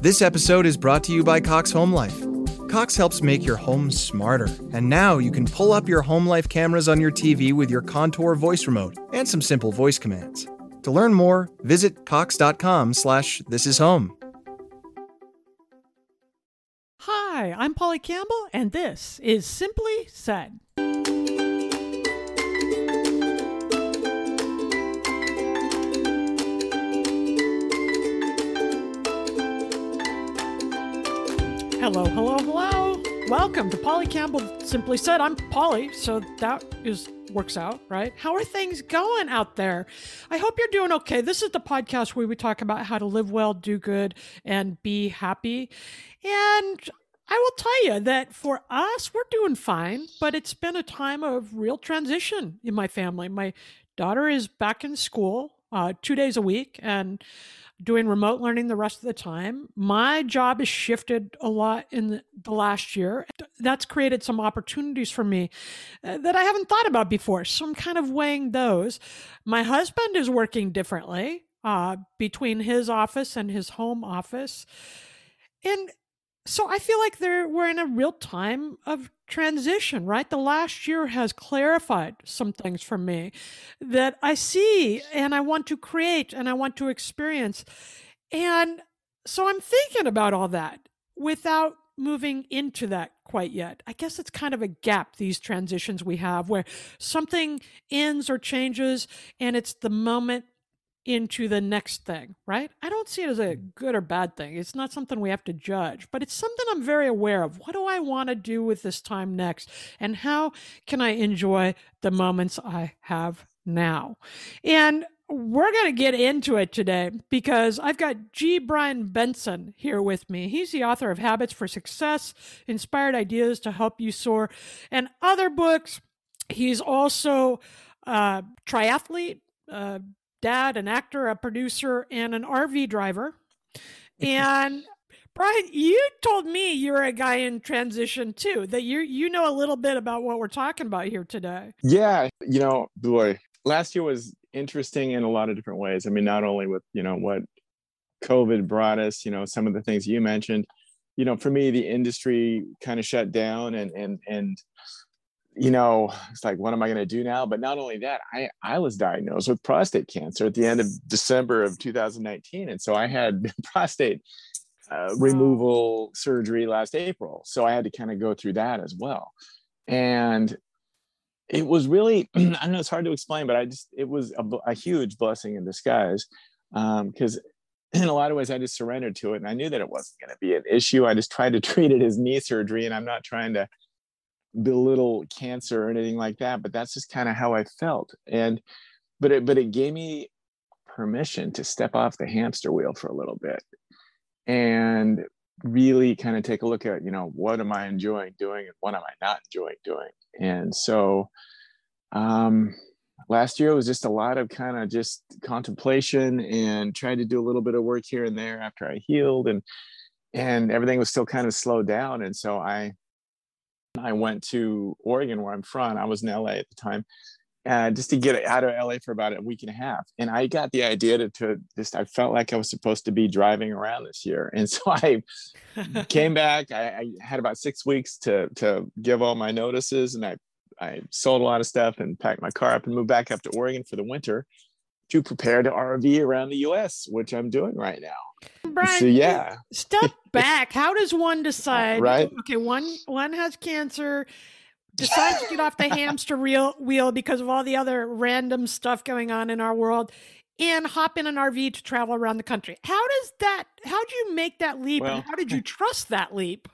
This episode is brought to you by Cox Home Life. Cox helps make your home smarter, and now you can pull up your home life cameras on your TV with your Contour voice remote and some simple voice commands. To learn more, visit cox.com slash this is home. Hi, I'm Polly Campbell, and this is Simply Said. Hello, hello, hello. Welcome to Polly Campbell Simply Said. I'm Polly, so that is works out, right? How are things going out there? I hope you're doing okay. This is the podcast where we talk about how to live well, do good, and be happy. And I will tell you that for us, we're doing fine, but it's been a time of real transition in my family. My daughter is back in school uh, two days a week, and doing remote learning the rest of the time. My job has shifted a lot in the, last year. That's created some opportunities for me uh, that I haven't thought about before. So I'm kind of weighing those. My husband is working differently uh, between his office and his home office. And so I feel like we're in a real time of transition, right? The last year has clarified some things for me that I see and I want to create and I want to experience. And so I'm thinking about all that without moving into that quite yet. I guess it's kind of a gap, these transitions we have, where something ends or changes, and it's the moment into the next thing, right? I don't see it as a mm. good or bad thing. It's not something we have to judge, but it's something I'm very aware of. What do I want to do with this time next? And how can I enjoy the moments I have now? And we're going to get into it today because I've got G. Brian Benson here with me. He's the author of Habits for Success, Inspired Ideas to Help You Soar, and other books. He's also a triathlete, uh, dad, an actor, a producer, and an RV driver. And Brian, you told me you're a guy in transition too, that you you know a little bit about what we're talking about here today. Yeah, you know, boy, last year was interesting in a lot of different ways. I mean, not only with, you know, what COVID brought us, you know, some of the things you mentioned, you know, for me, the industry kind of shut down and and and you know, it's like, what am I going to do now? But not only that, I, I was diagnosed with prostate cancer at the end of December of 2019. And so I had prostate uh, removal surgery last April. So I had to kind of go through that as well. And it was really, I know it's hard to explain, but I just, it was a, a huge blessing in disguise. Because um, in a lot of ways, I just surrendered to it. And I knew that it wasn't going to be an issue. I just tried to treat it as knee surgery. And I'm not trying to, belittle cancer or anything like that but that's just kind of how i felt and but it but it gave me permission to step off the hamster wheel for a little bit and really kind of take a look at you know what am i enjoying doing and what am i not enjoying doing and so um last year was just a lot of kind of just contemplation and trying to do a little bit of work here and there after i healed and and everything was still kind of slowed down and so i I went to Oregon, where I'm from. I was in LA at the time, uh, just to get out of LA for about a week and a half. And I got the idea to, to just, I felt like I was supposed to be driving around this year. And so I came back. I, I, had about six weeks to, to give all my notices and I, I sold a lot of stuff and packed my car up and moved back up to Oregon for the winter to prepare to RV around the US, which I'm doing right now. Brian, so, yeah. Step back. How does one decide? Right. Okay, one one has cancer, decides to get off the hamster wheel wheel because of all the other random stuff going on in our world, and hop in an RV to travel around the country. How does that? How do you make that leap? Well, and how did you trust that leap?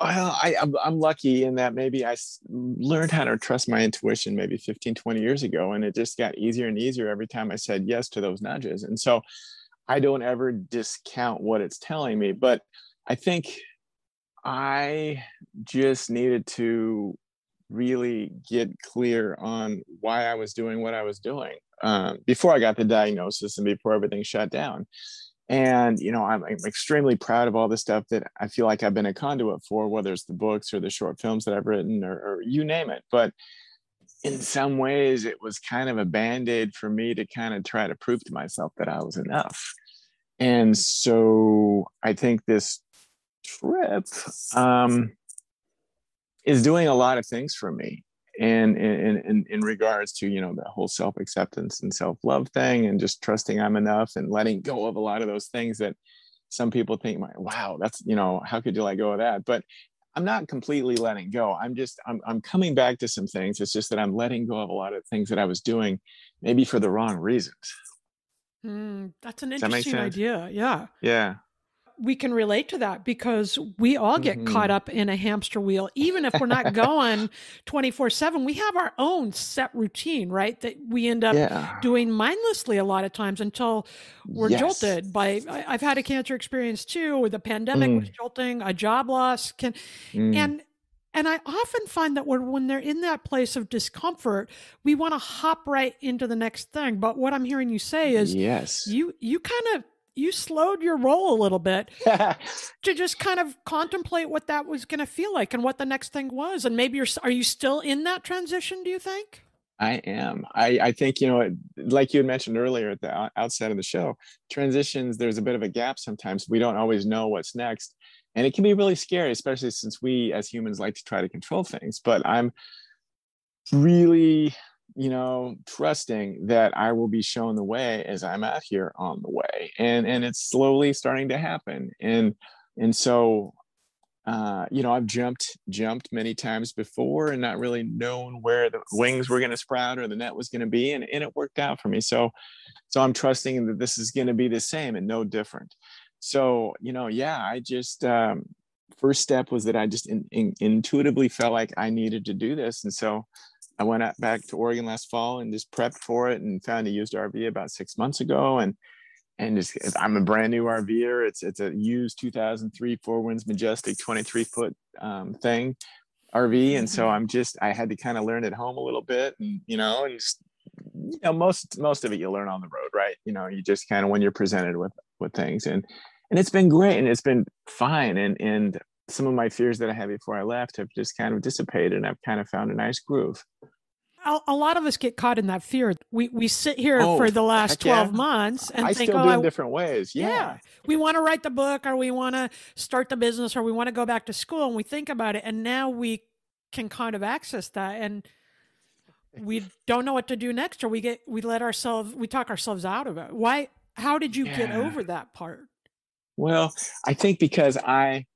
well I, I'm, I'm lucky in that maybe i learned how to trust my intuition maybe 15 20 years ago and it just got easier and easier every time i said yes to those nudges and so I don't ever discount what it's telling me, but I think I just needed to really get clear on why I was doing what I was doing um, before I got the diagnosis and before everything shut down. And you know, I'm, I'm, extremely proud of all the stuff that I feel like I've been a conduit for, whether it's the books or the short films that I've written or, or you name it. But in some ways, it was kind of a band aid for me to kind of try to prove to myself that I was enough. And so I think this trip um, is doing a lot of things for me and in, in, in regards to you know the whole self-acceptance and self-love thing and just trusting i'm enough and letting go of a lot of those things that some people think wow that's you know how could you let go of that but i'm not completely letting go. I'm just i'm, I'm coming back to some things. It's just that i'm letting go of a lot of things that i was doing maybe for the wrong reasons. Mm, that's an interesting that idea yeah. Yeah we can relate to that because we all get mm-hmm. caught up in a hamster wheel even if we're not going 24/7 we have our own set routine right that we end up yeah. doing mindlessly a lot of times until we're yes. jolted by I, have had a cancer experience too with the pandemic mm. was jolting a job loss can mm. and and I often find that when, when they're in that place of discomfort, we want to hop right into the next thing. But what I'm hearing you say is, yes, you you kind of you slowed your roll a little bit to just kind of contemplate what that was going to feel like and what the next thing was. And maybe you're are you still in that transition do you think? I am. I i think you know like you had mentioned earlier at the outset of the show transitions there's a bit of a gap sometimes. We don't always know what's next. And it can be really scary especially since we as humans like to try to control things. But i'm really you know trusting that i will be shown the way as i'm out here on the way and and it's slowly starting to happen and and so uh, you know i've jumped jumped many times before and not really known where the wings were going to sprout or the net was going to be and, and it worked out for me so so i'm trusting that this is going to be the same and no different. So you know yeah i just um, first step was that i just in, in, intuitively felt like i needed to do this and so I went back to Oregon last fall and just prepped for it and found a used RV about six months ago. And and just I'm a brand new RVer. It's it's a used 2003 Four Winds Majestic 23 foot um, thing RV, and so mm-hmm. I'm just I had to kind of learn at home a little bit, and you know, and just, you know most most of it you learn on the road, right? You know, you just kind of when you're presented with with things, and and it's been great and it's been fine, and and some of my fears that I had before I left have just kind of dissipated and I've kind of found a nice groove. A, lot of us get caught in that fear. We we sit here oh, for the last 12 yeah. months and I think, still oh, do in different ways. Yeah. yeah. We want to write the book or we want to start the business or we want to go back to school and we think about it. And now we can kind of access that and we don't know what to do next or we get we let ourselves we talk ourselves out of it. Why how did you yeah. get over that part? Well, I think because I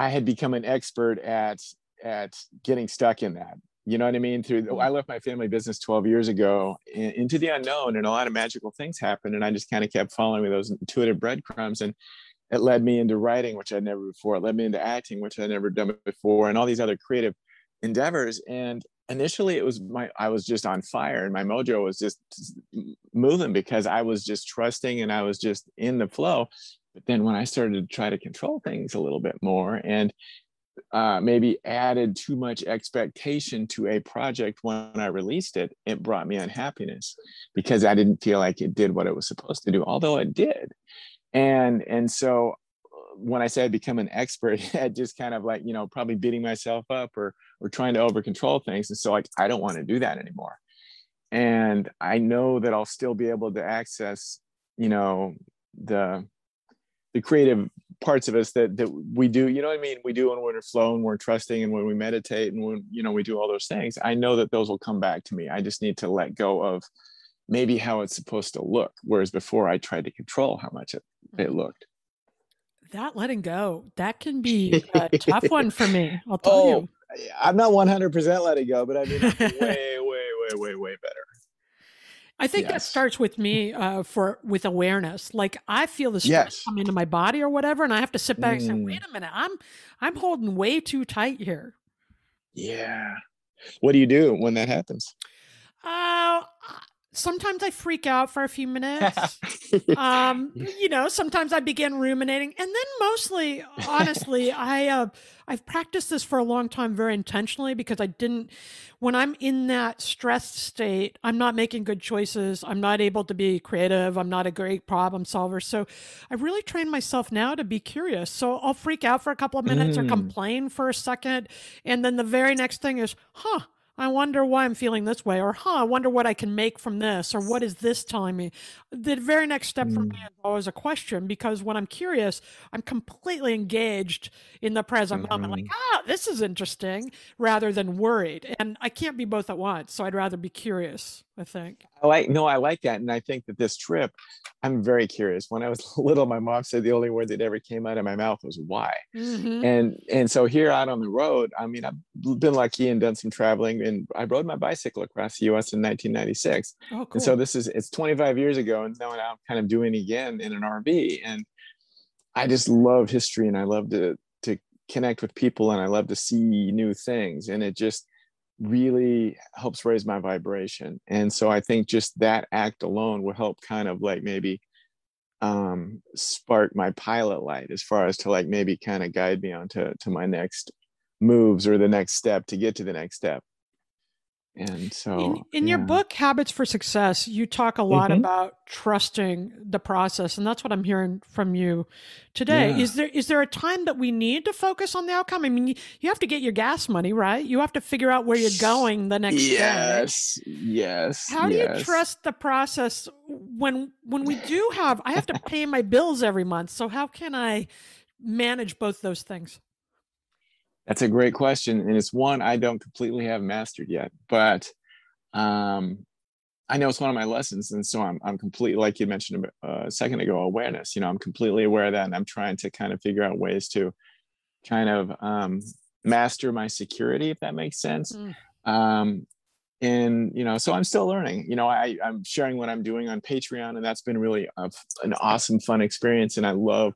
I had become an expert at at getting stuck in that. You know what I mean? Through I mm-hmm. left my family business 12 years ago into the unknown, and a lot of magical things happened. And I just kind of kept following those intuitive breadcrumbs, and it led me into writing, which I'd never before. It led me into acting, which I'd never done before, and all these other creative endeavors. And initially, it was my I was just on fire, and my mojo was just moving because I was just trusting and I was just in the flow. But then when I started to try to control things a little bit more and uh, maybe added too much expectation to a project when I released it, it brought me unhappiness because I didn't feel like it did what it was supposed to do, although it did. And and so uh, when I say I become an expert at just kind of like, you know, probably beating myself up or or trying to over control things. And so like I don't want to do that anymore. And I know that I'll still be able to access, you know, the the creative parts of us that that we do you know what i mean? We do when we're in flow and we're trusting and when we meditate and when you know we do all those things i know that those will come back to me. I just need to let go of maybe how it's supposed to look whereas before i tried to control how much it, it mm-hmm. looked. That letting go that can be a tough one for me i'll tell oh, you i'm not 100% letting go but i mean way way way way way better I think yes. that starts with me uh, for with awareness. Like I feel the stress yes. come into my body or whatever, and I have to sit back mm. and say, "Wait mm. a minute, I'm I'm holding way too tight here." Yeah. What do you do when that happens? Uh, sometimes I freak out for a few minutes. um, you know, sometimes I begin ruminating, and then mostly, honestly, I uh, I've practiced this for a long time very intentionally because I didn't. When I'm in that stressed state, I'm not making good choices. I'm not able to be creative. I'm not a great problem solver. So, I really trained myself now to be curious. So I'll freak out for a couple of minutes mm. or complain for a second, and then the very next thing is, huh I wonder why I'm feeling this way, or huh, I wonder what I can make from this, or what is this telling me? The very next step mm. for me mm. is always a question because when I'm curious, I'm completely engaged in the present mm-hmm. moment, like, mm-hmm. ah, this is interesting, rather than worried. And I can't be both at once, so I'd rather be curious. I think. I like no, I like that, and I think that this trip, I'm very curious. When I was little, my mom said the only word that ever came out of my mouth was "why," mm-hmm. and and so here out on the road, I mean, I've been lucky and done some traveling, and I rode my bicycle across the U.S. in 1996, oh, cool. and so this is it's 25 years ago, and now I'm kind of doing it again in an RV, and I just love history, and I love to to connect with people, and I love to see new things, and it just really helps raise my vibration. And so i think just that act alone will help kind of like maybe um spark my pilot light as far as to like maybe kind of guide me on to, to my next moves or the next step to get to the next step and so in, in yeah. your book habits for success you talk a lot mm-hmm. about trusting the process and that's what i'm hearing from you today yeah. is there is there a time that we need to focus on the outcome i mean you, you have to get your gas money right you have to figure out where you're going the next day. yes yes how do yes. you trust the process when when we do have i have to pay my bills every month so how can i manage both those things that's a great question, and it's one I don't completely have mastered yet. But um, I know it's one of my lessons, and so I'm I'm completely like you mentioned a, a second ago, awareness. You know, I'm completely aware of that, and I'm trying to kind of figure out ways to kind of um, master my security, if that makes sense. Mm. Um, and you know, so I'm still learning. You know, I I'm sharing what I'm doing on Patreon, and that's been really a, an awesome, fun experience, and I love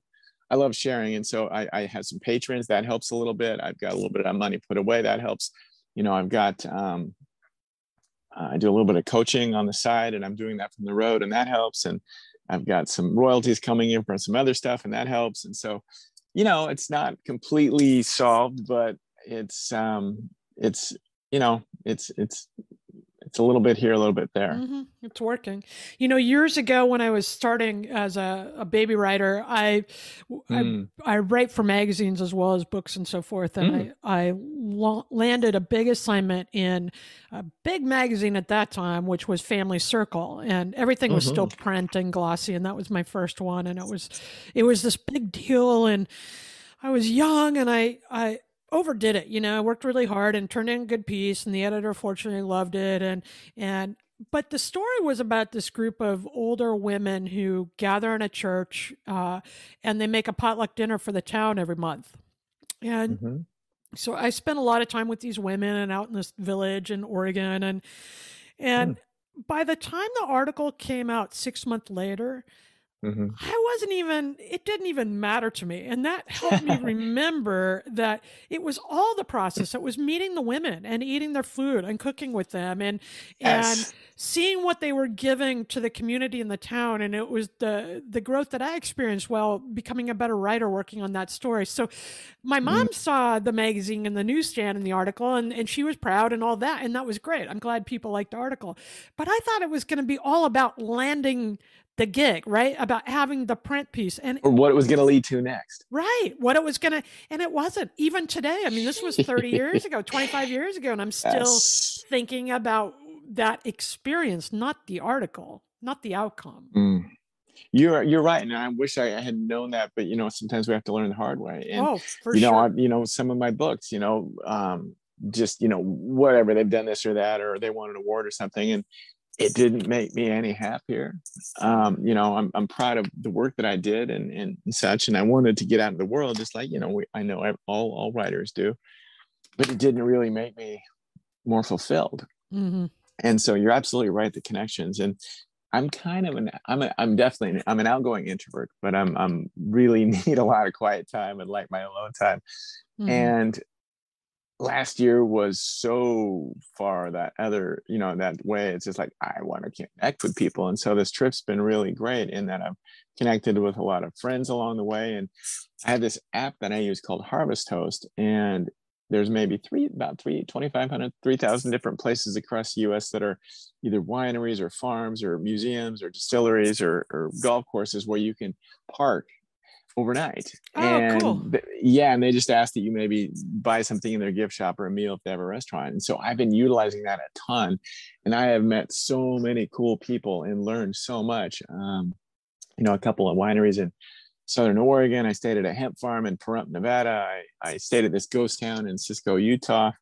I love sharing. And so I, I have some patrons that helps a little bit. I've got a little bit of money put away that helps. You know, I've got, um, I do a little bit of coaching on the side and I'm doing that from the road and that helps. And I've got some royalties coming in from some other stuff and that helps. And so, you know, it's not completely solved, but it's, um, it's, you know, it's, it's, it's a little bit here, a little bit there. Mm-hmm. It's working. You know, years ago when I was starting as a, a baby writer, I, mm. I, I write for magazines as well as books and so forth, and mm. I I lo- landed a big assignment in a big magazine at that time, which was Family Circle, and everything was mm-hmm. still print and glossy, and that was my first one, and it was it was this big deal, and I was young, and I I overdid it. You know, I worked really hard and turned in a good piece, and the editor fortunately loved it. And and but the story was about this group of older women who gather in a church, uh, and they make a potluck dinner for the town every month. And mm-hmm. so I spent a lot of time with these women and out in this village in Oregon, and and. Mm. By the time the article came out six months later, Mm-hmm. I wasn't even, it didn't even matter to me. And that helped me remember that it was all the process. It was meeting the women and eating their food and cooking with them and, yes. and seeing what they were giving to the community in the town. And it was the, the growth that I experienced while becoming a better writer working on that story. So my mm-hmm. mom mm. saw the magazine and the newsstand and the article and, and she was proud and all that. And that was great. I'm glad people liked the article. But I thought it was going to be all about landing the gig, right? About having the print piece and or what it was going to lead to next. Right. What it was going to and it wasn't even today. I mean, this was 30 years ago, 25 years ago and I'm still yes. thinking about that experience, not the article, not the outcome. Mm. You're you're right, and I wish I had known that, but you know, sometimes we have to learn the hard way. And oh, for you know, sure. I, you know, some of my books, you know, um, just you know, whatever they've done this or that, or they won an award or something, and it didn't make me any happier. Um, you know, I'm, I'm proud of the work that I did and, and such, and I wanted to get out in the world, just like, you know, we, I know all, all writers do, but it didn't really make me more fulfilled. Mm-hmm. And so you're absolutely right. The connections and I'm kind of an, I'm, a, I'm definitely, I'm an outgoing introvert, but I'm, I'm really need a lot of quiet time and like my alone time. Mm-hmm. And last year was so far that other you know that way it's just like i want to connect with people. And so this trip's been really great in that i've connected with a lot of friends along the way and i have this app that i use called harvest host and there's maybe three about three 2500 3000 different places across the us that are either wineries or farms or museums or distilleries or, or golf courses where you can park overnight. Oh, and cool. th- yeah, and they just ask that you maybe buy something in their gift shop or a meal if they have a restaurant. And so I've been utilizing that a ton. And I have met so many cool people and learned so much. Um, you know, a couple of wineries in Southern Oregon. I stayed at a hemp farm in Pahrump, Nevada. I, I stayed at this ghost town in Cisco, Utah.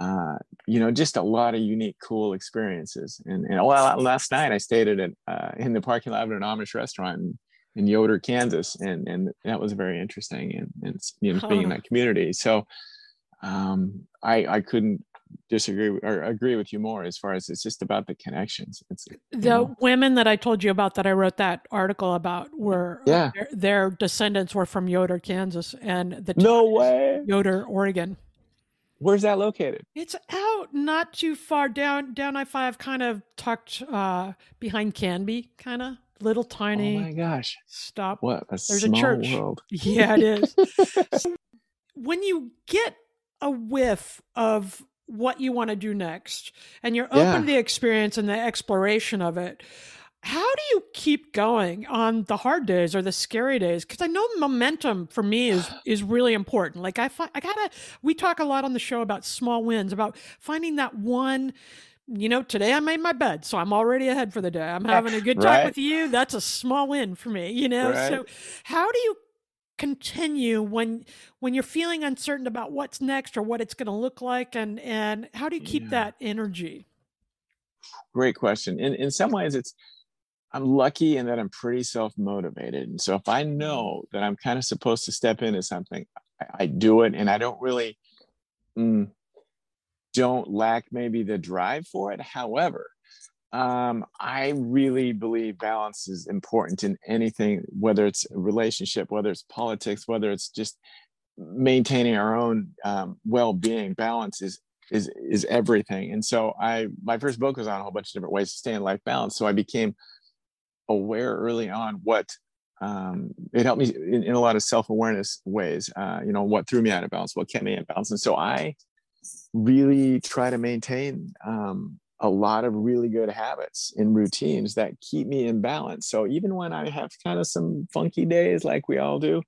Uh, you know, just a lot of unique, cool experiences. And, and well, last night I stayed at uh, in the parking lot of an Amish restaurant in, in Yoder, Kansas, and and that was very interesting. And and you know, being in that community, so um, I I couldn't disagree or agree with you more as far as it's just about the connections. It's the know. women that I told you about that I wrote that article about were Yeah. their, their descendants were from Yoder, Kansas, and the no way. Yoder, Oregon. Where's that located? It's out not too far down down I five, kind of tucked uh, behind Canby, kind of little tiny Oh my gosh, stop. what a There's a small church. world. Yeah, it is. So when you get a whiff of what you want to do next and you're open Yeah. to the experience and the exploration of it, how do you keep going on the hard days or the scary days? Because I know momentum for me is is really important. Like I, fi- I gotta. We talk a lot on the show about small wins, about finding that one. You know, today I made my bed, so I'm already ahead for the day. I'm having a good time Right. with you. That's a small win for me. You know, Right. so how do you continue when when you're feeling uncertain about what's next or what it's going to look like and and how do you keep Yeah. that energy Great question. In in some ways, it's I'm lucky in that I'm pretty self motivated, and so if I know that I'm kind of supposed to step into something, I, I do it, and I don't really mm, don't lack maybe the drive for it. However, um, I really believe balance is important in anything, whether it's relationship, whether it's politics, whether it's just maintaining our own um, well-being. Balance is is is everything. And so I my first book was on a whole bunch of different ways to stay in life balance. So I became aware early on what um, it helped me in, in a lot of self-awareness ways. Uh, you know what threw me out of balance, what kept me in balance, and so I really try to maintain um, a lot of really good habits and routines that keep me in balance. So even when I have kind of some funky days, like we all do,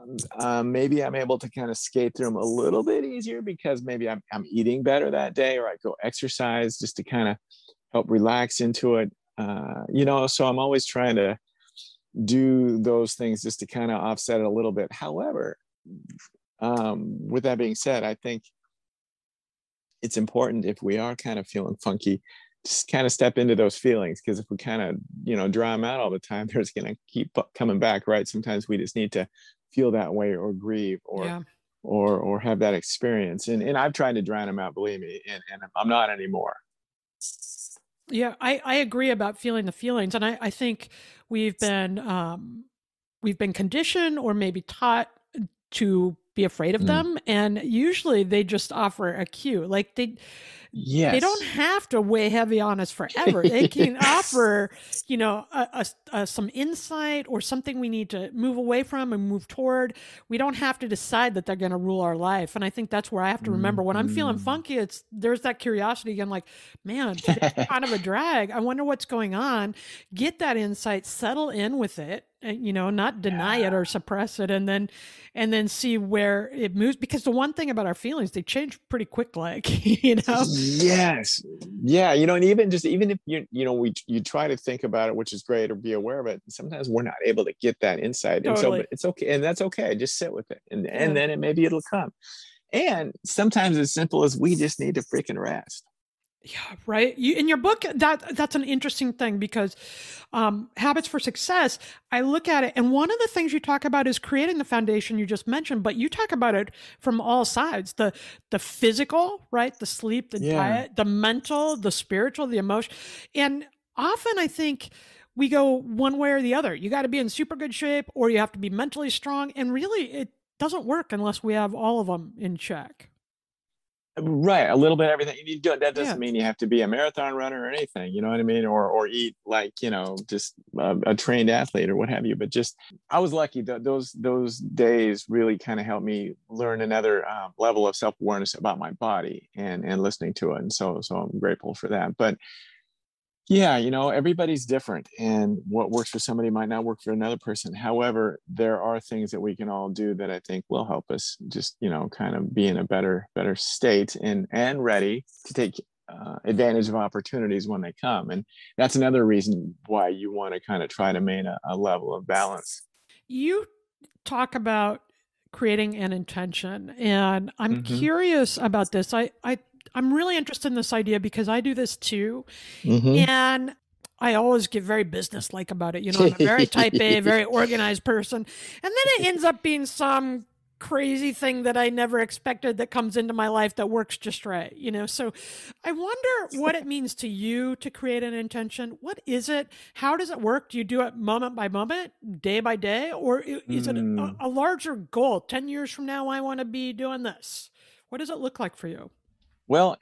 um, um, maybe I'm able to kind of skate through them a little bit easier because maybe I'm, I'm eating better that day or I go exercise just to kind of help relax into it. Uh, you know, so I'm always trying to do those things just to kind of offset it a little bit. However, um, with that being said, I think it's important if we are kind of feeling funky, just kind of step into those feelings because if we kind of you know draw them out all the time, they're just gonna keep coming back, right? Sometimes we just need to feel that way or grieve or yeah or or have that experience. And and I've tried to drown them out, believe me, and, and I'm not anymore. yeah i i agree about feeling the feelings and i i think we've been um we've been conditioned or maybe taught to be afraid of Mm. them and usually they just offer a cue like they Yes. they don't have to weigh heavy on us forever. They can offer, you know, a, a- a- some insight or something we need to move away from and move toward. We don't have to decide that they're going to rule our life. And I think that's where I have to remember when I'm feeling Mhm. funky. It's there's that curiosity again, like, man, kind of a drag. I wonder what's going on. Get that insight, settle in with it. You know, not deny it or suppress it, and then, and then see where it moves. Because the one thing about our feelings, they change pretty quick. Like, you know, yes. Yeah you know and even just even if you you know we you try to think about it which is great or be aware of it sometimes we're not able to get that insight and so it's okay and that's okay just sit with it and Yeah. and then it maybe it'll come. And sometimes as simple as we just need to freaking rest Yeah, right. You, in your book, that that's an interesting thing because um, habits for success. I look at it, and one of the things you talk about is creating the foundation you just mentioned. But you talk about it from all sides: the the physical, right, the sleep, the Yeah. diet, the mental, the spiritual, the emotion, and often I think we go one way or the other. You got to be in super good shape, or you have to be mentally strong, and really, it doesn't work unless we have all of them in check. Right a little bit of everything you do, that doesn't Yeah. mean you have to be a marathon runner or anything you know what i mean or or eat like you know just a, a trained athlete or what have you but just i was lucky that those those days really kind of helped me learn another uh, level of self-awareness about my body and and listening to it and so so i'm grateful for that but yeah you know everybody's different and what works for somebody might not work for another person however there are things that we can all do that i think will help us just you know kind of be in a better better state and and ready to take uh, advantage of opportunities when they come and that's another reason why you want to kind of try to maintain a, a level of balance You talk about creating an intention, and I'm Mhm. curious about this. I, I, I'm really interested in this idea because I do this too, Mhm. and I always get very businesslike about it. You know, I'm a very type A, very organized person, and then it ends up being some crazy thing that I never expected that comes into my life that works just right. You know, so I wonder what it means to you to create an intention. What is it? How does it work? Do you do it moment by moment, day by day, or is it a, Mm. a larger goal? Ten years from now, I want to be doing this. What does it look like for you? Well,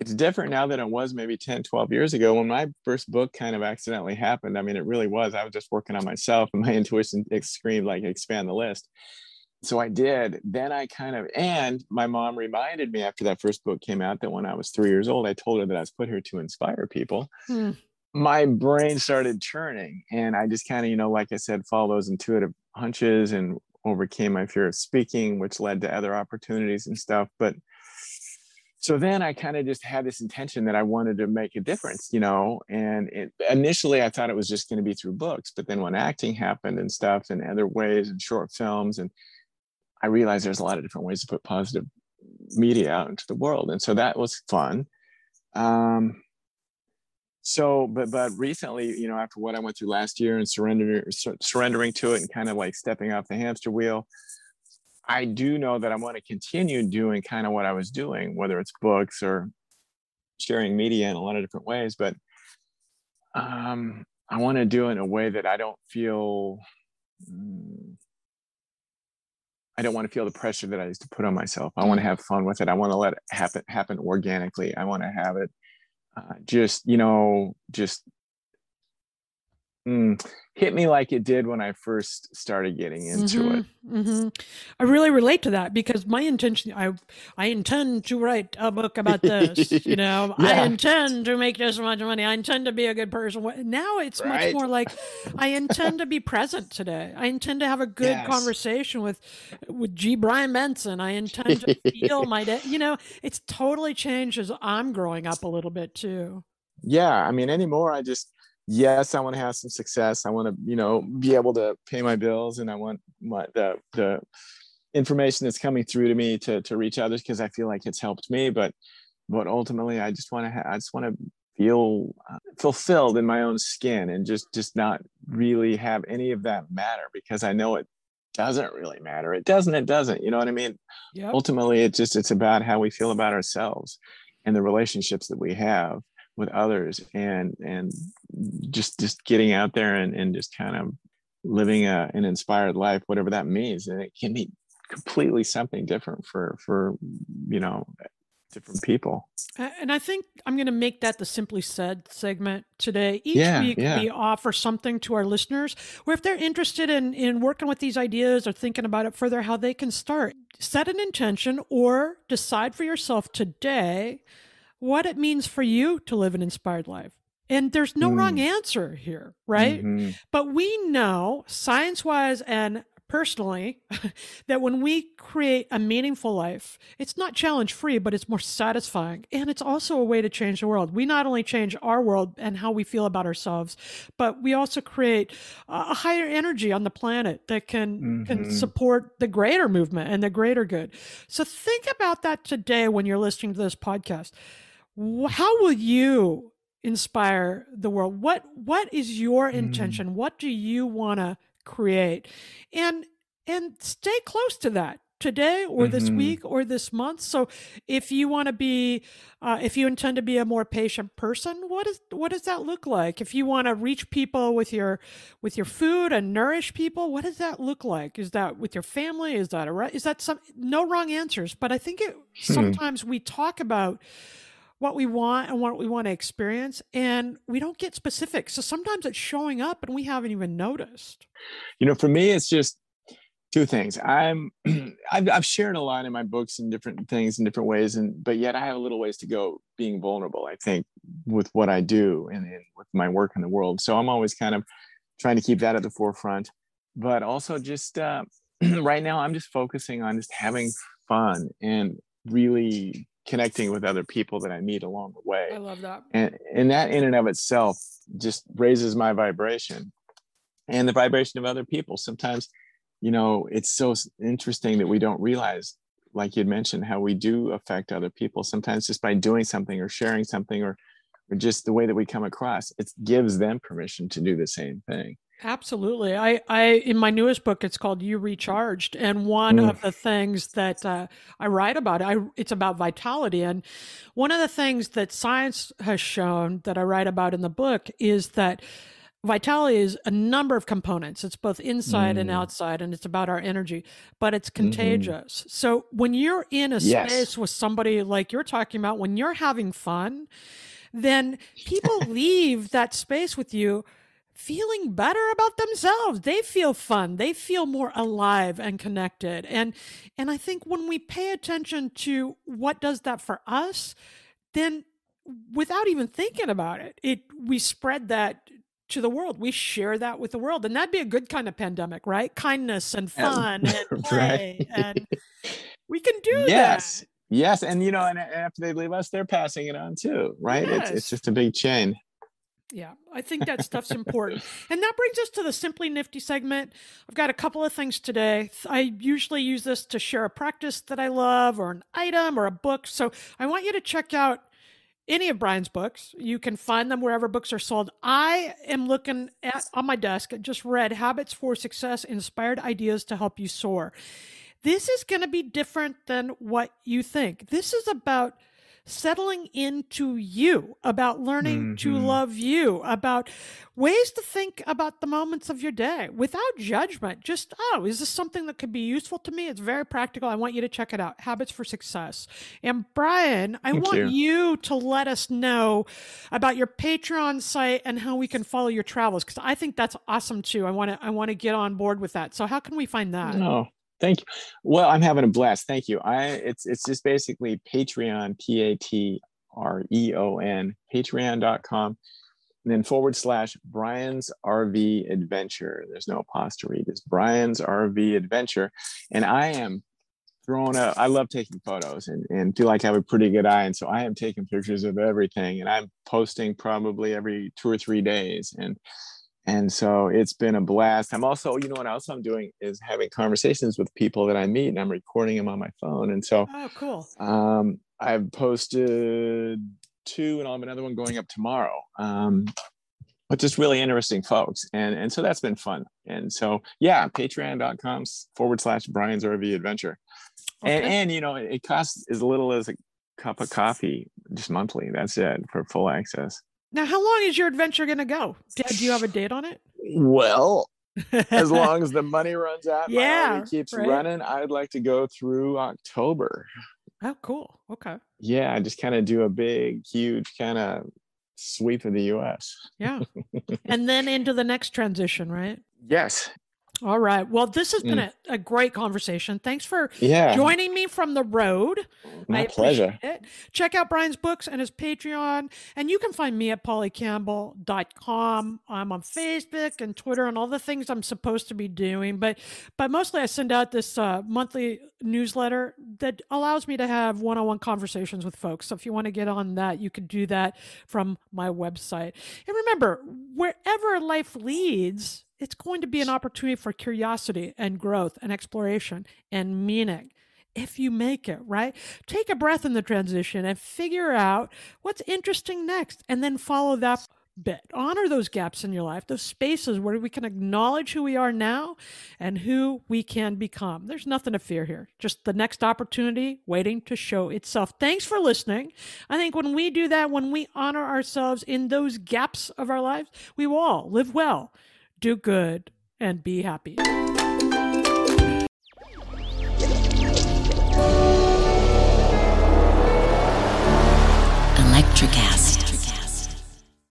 it's different now than it was maybe 10, 12 years ago when my first book kind of accidentally happened. I mean, it really was. I was just working on myself and my intuition screamed like expand the list. So I did. Then I kind of, and my mom reminded me after that first book came out that when I was three years old, I told her that I was put here to inspire people. Hmm. My brain started churning and I just kind of, you know, like I said, follow those intuitive hunches and overcame my fear of speaking, which led to other opportunities and stuff. But so then I kind of just had this intention that I wanted to make a difference, you know. And it, initially, I thought it was just going to be through books, but then when acting happened and stuff, and other ways, and short films, and I realized there's a lot of different ways to put positive media out into the world, and so that was fun. Um, so, but but recently, you know, after what I went through last year and surrendering sur- surrendering to it and kind of like stepping off the hamster wheel, I do know that I want to continue doing kind of what I was doing, whether it's books or sharing media in a lot of different ways. But um, I want to do it in a way that I don't feel. mm, I don't want to feel the pressure that I used to put on myself. I want to have fun with it. I want to let it happen happen organically. I want to have it uh, just you know just mm, hit me like it did when I first started getting into it. hmm I really relate to that because my intention, I, I intend to write a book about this. You know, I intend to make this much money. I intend to be a good person. Now it's much more like I intend to be present today. I intend to have a good Yes. conversation with, with G. Brian Benson. I intend to feel my day. You know, it's totally changed as I'm growing up a little bit too. yeah i mean anymore i just yes i want to have some success. I want to you know be able to pay my bills and i want my the the information that's coming through to me to to reach others because i feel like it's helped me but but ultimately i just want to ha- i just want to feel uh, fulfilled in my own skin and just just not really have any of that matter because i know it doesn't really matter. It doesn't it doesn't you know what i mean? Yep. ultimately it just it's about how we feel about ourselves and the relationships that we have with others and and just just getting out there and, and just kind of living a, an inspired life whatever that means and it can be completely something different for for you know different people And I think I'm going to make that the Simply Said segment today. Each Yeah, week, yeah. we offer something to our listeners where if they're interested in, in working with these ideas or thinking about it further, how they can start. Set an intention or decide for yourself today what it means for you to live an inspired life. And there's no wrong answer here, right? Mhm. But we know, science wise and personally, that when we create a meaningful life, it's not challenge free, but it's more satisfying. And it's also a way to change the world. We not only change our world and how we feel about ourselves, but we also create a higher energy on the planet that can, can Mhm. support the greater movement and the greater good. So think about that today when you're listening to this podcast. How will you inspire the world? What what is your intention? What do you want to create? And and stay close to that. today or this Mhm. week or this month. So if you want to be, uh, if you intend to be a more patient person, what is what does that look like? If you want to reach people with your with your food and nourish people, what does that look like? Is that with your family? Is that a right? Is that some no wrong answers? But I think it sometimes we talk about what we want and what we want to experience and we don't get specific. So sometimes it's showing up and we haven't even noticed. You know for me it's just two things. I'm I've, I've shared a lot in my books and different things in different ways and but yet i have a little ways to go being vulnerable i think with what i do and, and with my work in the world. So i'm always kind of trying to keep that at the forefront. But also just uh, right now i'm just focusing on just having fun and really connecting with other people that i meet along the way. I love that. And and that in and of itself just raises my vibration and the vibration of other people. Sometimes you know it's so interesting that we don't realize like you'd mentioned how we do affect other people. Sometimes just by doing something or sharing something or or just the way that we come across it gives them permission to do the same thing Absolutely. I, I, in my newest book, it's called You Recharged. And one Mm. of the things that uh, I write about, I, it's about vitality. And one of the things that science has shown that I write about in the book is that vitality is a number of components. It's both inside and Mm. outside, and it's about our energy, but it's contagious. So when you're in a Yes. space with somebody like you're talking about, when you're having fun, then people leave that space with you feeling better about themselves. They feel fun. They feel more alive and connected. And and i think when we pay attention to what does that for us then without even thinking about it it we spread that to the world. We share that with the world. And that'd be a good kind of pandemic right? Kindness and Yeah, fun and play. Right. and we can do yes that. Yes. And you know and after they leave us they're passing it on too right? It's, Yes. it's just a big chain Yeah, I think that stuff's important. And that brings us to the Simply Nifty segment. I've got a couple of things today. I usually use this to share a practice that I love or an item or a book. So I want you to check out any of Brian's books. You can find them wherever books are sold. I am looking at on my desk, I just read Habits for Success Inspired Ideas to Help You Soar. This is going to be different than what you think. This is about settling into you, about learning to Mhm. love you, about ways to think about the moments of your day without judgment. Just, oh, is this something that could be useful to me? It's very practical. I want you to check it out Habits for Success. And Brian, I Thank want you. you to let us know about your Patreon site and how we can follow your travels because I think that's awesome too. I want to I want to get on board with that. So how can we find that? Oh, thank you. Well, I'm having a blast. Thank you. I it's it's just basically Patreon, P A T R E O N, patreon.com, and then forward slash Brian's RV Adventure. There's no apostrophe. It's Brian's RV Adventure. And I am throwing up, I love taking photos and, and feel like I have a pretty good eye. And so I am taking pictures of everything and I'm posting probably every two or three days. And and so it's been a blast. I'm also, you know what else I'm doing is having conversations with people that I meet and I'm recording them on my phone. And so Oh, cool. um, I've posted two and I'll have another one going up tomorrow. Um, but just really interesting folks. And, and so that's been fun. And so, yeah, patreon.com forward slash Brian's RV adventure. And, and, you know, it costs as little as a cup of coffee just monthly. That's it for full access. Now, how long is your adventure going to go? Do do you have a date on it? Well, as long as the money runs out, my Yeah, RV keeps right. running. I'd like to go through October. Oh, cool. Okay. Yeah, I just kind of do a big, huge kind of sweep of the U.S. Yeah. and then into the next transition, right? Yes. All right. Well, this has been Mm. a, a great conversation. Thanks for Yeah. joining me from the road. my pleasure. it. Check out Brian's books and his Patreon. And you can find me at pollycampbell.com. I'm on Facebook and Twitter and all the things I'm supposed to be doing. But but mostly I send out this uh, monthly newsletter that allows me to have one-on-one conversations with folks. So if you want to get on that, you can do that from my website. And remember, wherever life leads, it's going to be an opportunity for curiosity and growth and exploration and meaning if you make it, right? Take a breath in the transition and figure out what's interesting next and then follow that bit. Honor those gaps in your life, those spaces where we can acknowledge who we are now and who we can become. There's nothing to fear here, just the next opportunity waiting to show itself. Thanks for listening. I think when we do that, when we honor ourselves in those gaps of our lives, we will all live well, do good, and be happy. Electric Electricast.